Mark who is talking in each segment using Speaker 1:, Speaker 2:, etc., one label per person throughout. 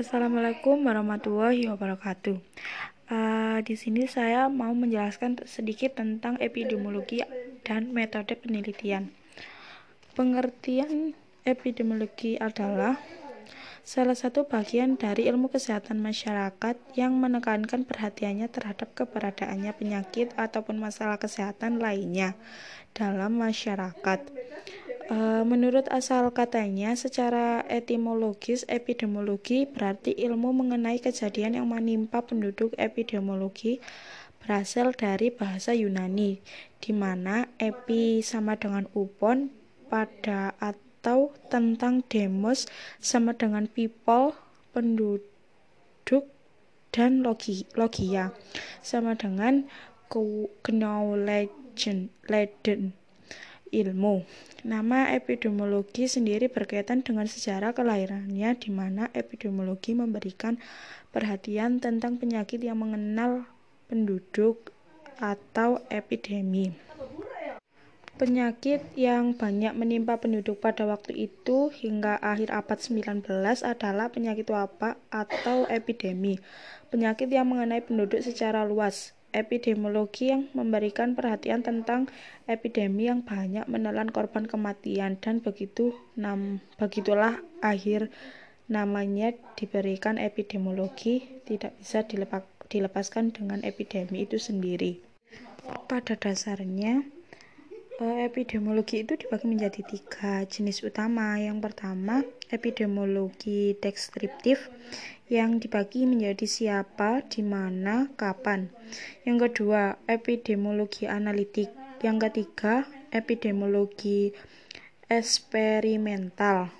Speaker 1: Assalamualaikum warahmatullahi wabarakatuh. Uh, di sini saya mau menjelaskan sedikit tentang epidemiologi dan metode penelitian. Pengertian epidemiologi adalah salah satu bagian dari ilmu kesehatan masyarakat yang menekankan perhatiannya terhadap keberadaannya penyakit ataupun masalah kesehatan lainnya dalam masyarakat. Eh, menurut asal katanya, secara etimologis, epidemiologi berarti ilmu mengenai kejadian yang menimpa penduduk. Epidemiologi berasal dari bahasa Yunani, di mana epi sama dengan upon pada atau tentang demos sama dengan people, penduduk, dan logi, logia sama dengan knowledge, legend ilmu. Nama epidemiologi sendiri berkaitan dengan sejarah kelahirannya di mana epidemiologi memberikan perhatian tentang penyakit yang mengenal penduduk atau epidemi. Penyakit yang banyak menimpa penduduk pada waktu itu hingga akhir abad 19 adalah penyakit wabak atau epidemi. Penyakit yang mengenai penduduk secara luas epidemiologi yang memberikan perhatian tentang epidemi yang banyak menelan korban kematian dan begitu nam begitulah akhir namanya diberikan epidemiologi tidak bisa dilepas, dilepaskan dengan epidemi itu sendiri. Pada dasarnya eh, epidemiologi itu dibagi menjadi tiga jenis utama. Yang pertama epidemiologi deskriptif yang dibagi menjadi siapa, di mana, kapan. Yang kedua, epidemiologi analitik. Yang ketiga, epidemiologi eksperimental.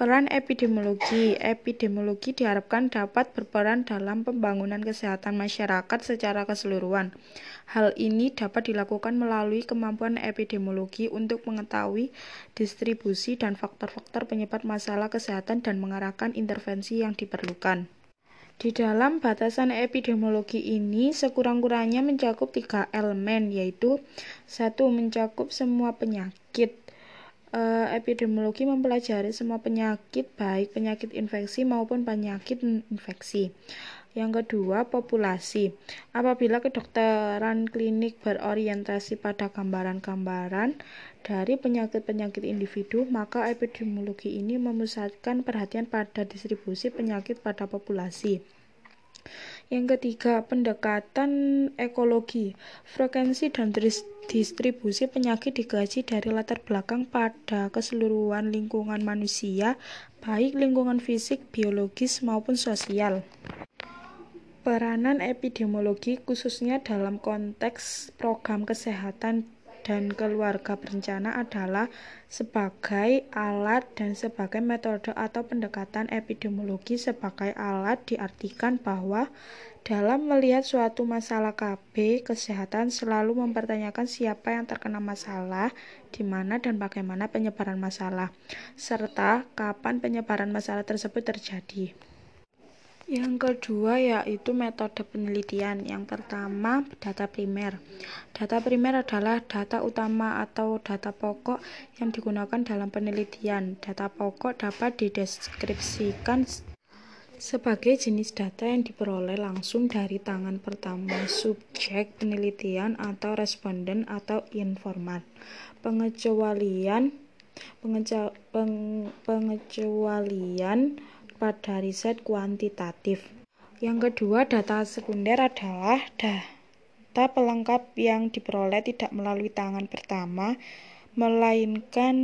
Speaker 1: Peran epidemiologi. Epidemiologi diharapkan dapat berperan dalam pembangunan kesehatan masyarakat secara keseluruhan. Hal ini dapat dilakukan melalui kemampuan epidemiologi untuk mengetahui distribusi dan faktor-faktor penyebab masalah kesehatan dan mengarahkan intervensi yang diperlukan. Di dalam batasan epidemiologi ini sekurang-kurangnya mencakup tiga elemen yaitu satu mencakup semua penyakit uh, epidemiologi mempelajari semua penyakit, baik penyakit infeksi maupun penyakit infeksi. Yang kedua, populasi. Apabila kedokteran klinik berorientasi pada gambaran-gambaran dari penyakit-penyakit individu, maka epidemiologi ini memusatkan perhatian pada distribusi penyakit pada populasi. Yang ketiga, pendekatan ekologi. Frekuensi dan distribusi penyakit dikaji dari latar belakang pada keseluruhan lingkungan manusia, baik lingkungan fisik, biologis, maupun sosial. Peranan epidemiologi khususnya dalam konteks program kesehatan dan keluarga berencana adalah sebagai alat dan sebagai metode atau pendekatan epidemiologi sebagai alat diartikan bahwa dalam melihat suatu masalah KB, kesehatan selalu mempertanyakan siapa yang terkena masalah, di mana dan bagaimana penyebaran masalah, serta kapan penyebaran masalah tersebut terjadi. Yang kedua yaitu metode penelitian. Yang pertama, data primer. Data primer adalah data utama atau data pokok yang digunakan dalam penelitian. Data pokok dapat dideskripsikan sebagai jenis data yang diperoleh langsung dari tangan pertama subjek penelitian atau responden atau informan. Pengecualian pengecualian pada riset kuantitatif. Yang kedua, data sekunder adalah data pelengkap yang diperoleh tidak melalui tangan pertama, melainkan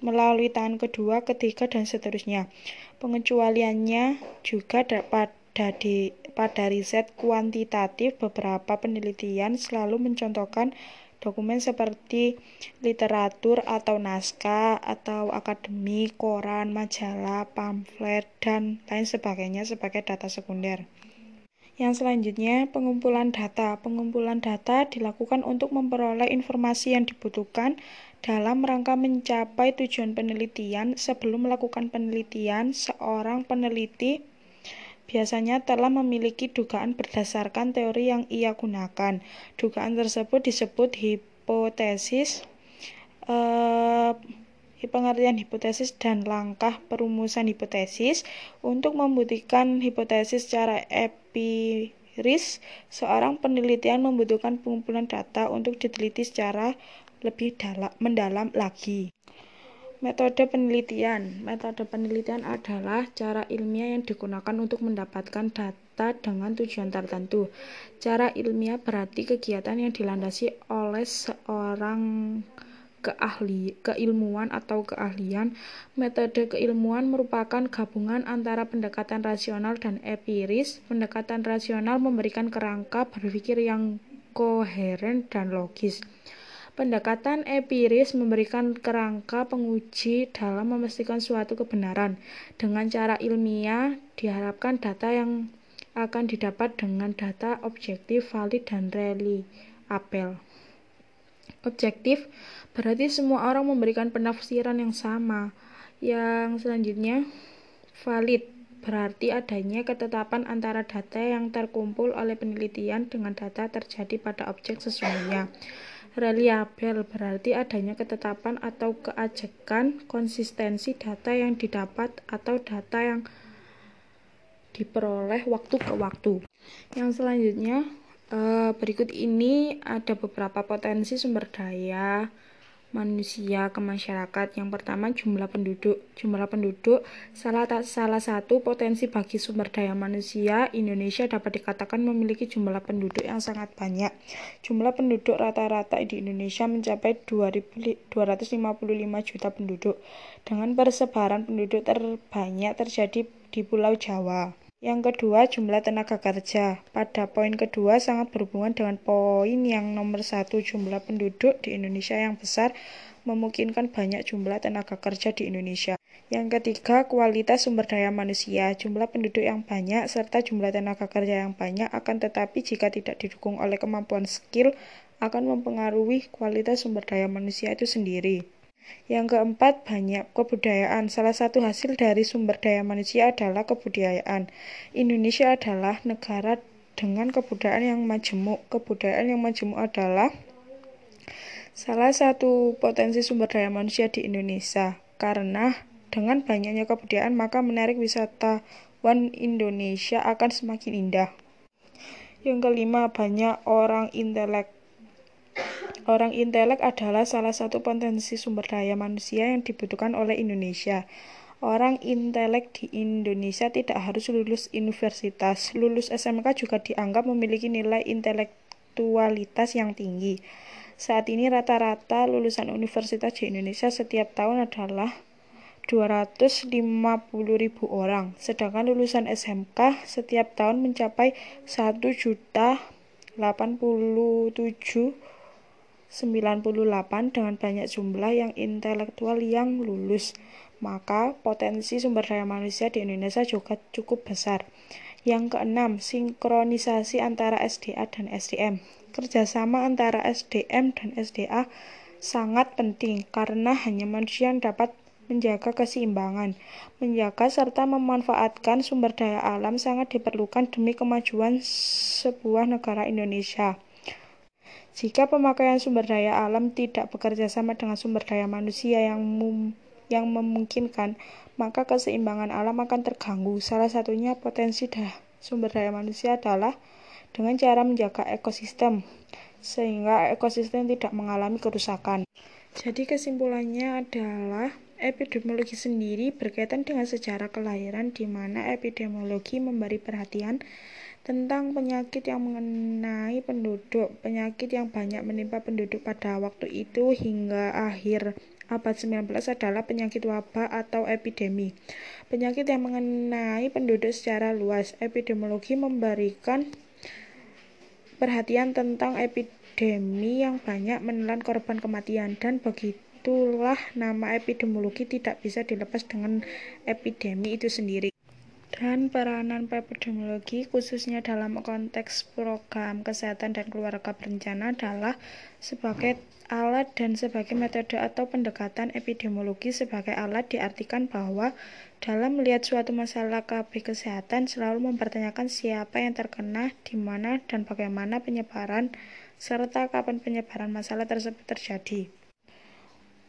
Speaker 1: melalui tangan kedua, ketiga, dan seterusnya. Pengecualiannya juga pada di pada riset kuantitatif beberapa penelitian selalu mencontohkan Dokumen seperti literatur atau naskah atau akademik, koran, majalah, pamflet, dan lain sebagainya sebagai data sekunder. Yang selanjutnya, pengumpulan data. Pengumpulan data dilakukan untuk memperoleh informasi yang dibutuhkan dalam rangka mencapai tujuan penelitian. Sebelum melakukan penelitian, seorang peneliti biasanya telah memiliki dugaan berdasarkan teori yang ia gunakan. Dugaan tersebut disebut hipotesis. Uh, pengertian hipotesis dan langkah perumusan hipotesis. Untuk membuktikan hipotesis secara empiris, seorang penelitian membutuhkan pengumpulan data untuk diteliti secara lebih dalam, mendalam lagi. Metode penelitian. Metode penelitian adalah cara ilmiah yang digunakan untuk mendapatkan data dengan tujuan tertentu. Cara ilmiah berarti kegiatan yang dilandasi oleh seorang keahli, keilmuan atau keahlian. Metode keilmuan merupakan gabungan antara pendekatan rasional dan empiris. Pendekatan rasional memberikan kerangka berpikir yang koheren dan logis. Pendekatan empiris memberikan kerangka penguji dalam memastikan suatu kebenaran. Dengan cara ilmiah, diharapkan data yang akan didapat dengan data objektif, valid, dan reliable. Objektif berarti semua orang memberikan penafsiran yang sama. Yang selanjutnya, valid berarti adanya ketetapan antara data yang terkumpul oleh penelitian dengan data terjadi pada objek sesungguhnya. Reliable berarti adanya ketetapan atau keajekan konsistensi data yang didapat atau data yang diperoleh waktu ke waktu. Yang selanjutnya, eh, berikut ini ada beberapa potensi sumber daya manusia ke masyarakat. Yang pertama jumlah penduduk. Jumlah penduduk salah salah satu potensi bagi sumber daya manusia Indonesia dapat dikatakan memiliki jumlah penduduk yang sangat banyak. Jumlah penduduk rata-rata di Indonesia mencapai 255 juta penduduk. Dengan persebaran penduduk terbanyak terjadi di Pulau Jawa. Yang kedua, jumlah tenaga kerja. Pada poin kedua sangat berhubungan dengan poin yang nomor satu, jumlah penduduk di Indonesia yang besar memungkinkan banyak jumlah tenaga kerja di Indonesia. Yang ketiga, kualitas sumber daya manusia. Jumlah penduduk yang banyak serta jumlah tenaga kerja yang banyak akan tetapi jika tidak didukung oleh kemampuan skill akan mempengaruhi kualitas sumber daya manusia itu sendiri. Yang keempat, banyak kebudayaan. Salah satu hasil dari sumber daya manusia adalah kebudayaan. Indonesia adalah negara dengan kebudayaan yang majemuk. Kebudayaan yang majemuk adalah salah satu potensi sumber daya manusia di Indonesia. Karena dengan banyaknya kebudayaan, maka menarik wisatawan Indonesia akan semakin indah. Yang kelima, banyak orang intelek Orang intelek adalah salah satu potensi sumber daya manusia yang dibutuhkan oleh Indonesia. Orang intelek di Indonesia tidak harus lulus universitas. Lulus SMK juga dianggap memiliki nilai intelektualitas yang tinggi. Saat ini rata-rata lulusan universitas di Indonesia setiap tahun adalah 250 ribu orang, sedangkan lulusan SMK setiap tahun mencapai 1 juta 87 98 dengan banyak jumlah yang intelektual yang lulus, maka potensi sumber daya manusia di Indonesia juga cukup besar. Yang keenam, sinkronisasi antara SDA dan SDM. Kerjasama antara SDM dan SDA sangat penting karena hanya manusia yang dapat menjaga keseimbangan, menjaga serta memanfaatkan sumber daya alam sangat diperlukan demi kemajuan sebuah negara Indonesia. Jika pemakaian sumber daya alam tidak bekerja sama dengan sumber daya manusia yang mum, yang memungkinkan, maka keseimbangan alam akan terganggu. Salah satunya potensi dah, sumber daya manusia adalah dengan cara menjaga ekosistem, sehingga ekosistem tidak mengalami kerusakan. Jadi kesimpulannya adalah epidemiologi sendiri berkaitan dengan sejarah kelahiran di mana epidemiologi memberi perhatian tentang penyakit yang mengenai penduduk. Penyakit yang banyak menimpa penduduk pada waktu itu hingga akhir abad 19 adalah penyakit wabah atau epidemi. Penyakit yang mengenai penduduk secara luas. Epidemiologi memberikan perhatian tentang epidemi yang banyak menelan korban kematian dan begitulah nama epidemiologi tidak bisa dilepas dengan epidemi itu sendiri dan peranan epidemiologi khususnya dalam konteks program kesehatan dan keluarga berencana adalah sebagai alat dan sebagai metode atau pendekatan epidemiologi sebagai alat diartikan bahwa dalam melihat suatu masalah KB kesehatan selalu mempertanyakan siapa yang terkena, di mana dan bagaimana penyebaran serta kapan penyebaran masalah tersebut terjadi.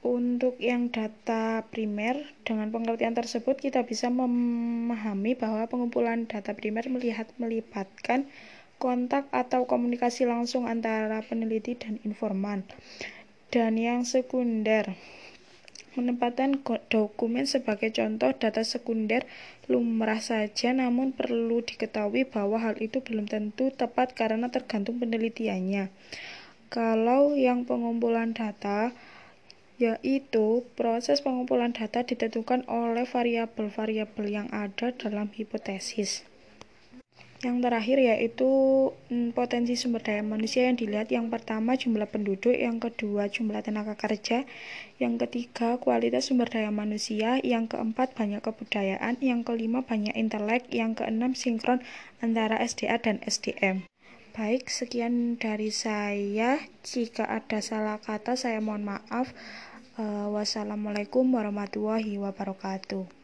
Speaker 1: Untuk yang data primer, dengan pengertian tersebut kita bisa memahami bahwa pengumpulan data primer melihat melibatkan kontak atau komunikasi langsung antara peneliti dan informan. Dan yang sekunder, menempatkan dokumen sebagai contoh data sekunder lumrah saja namun perlu diketahui bahwa hal itu belum tentu tepat karena tergantung penelitiannya. Kalau yang pengumpulan data yaitu proses pengumpulan data ditentukan oleh variabel-variabel yang ada dalam hipotesis. Yang terakhir yaitu mm, potensi sumber daya manusia yang dilihat. Yang pertama jumlah penduduk, yang kedua jumlah tenaga kerja, yang ketiga kualitas sumber daya manusia, yang keempat banyak kebudayaan, yang kelima banyak intelek, yang keenam sinkron antara SDA dan SDM. Baik, sekian dari saya. Jika ada salah kata, saya mohon maaf. Uh, wassalamualaikum warahmatullahi wabarakatuh.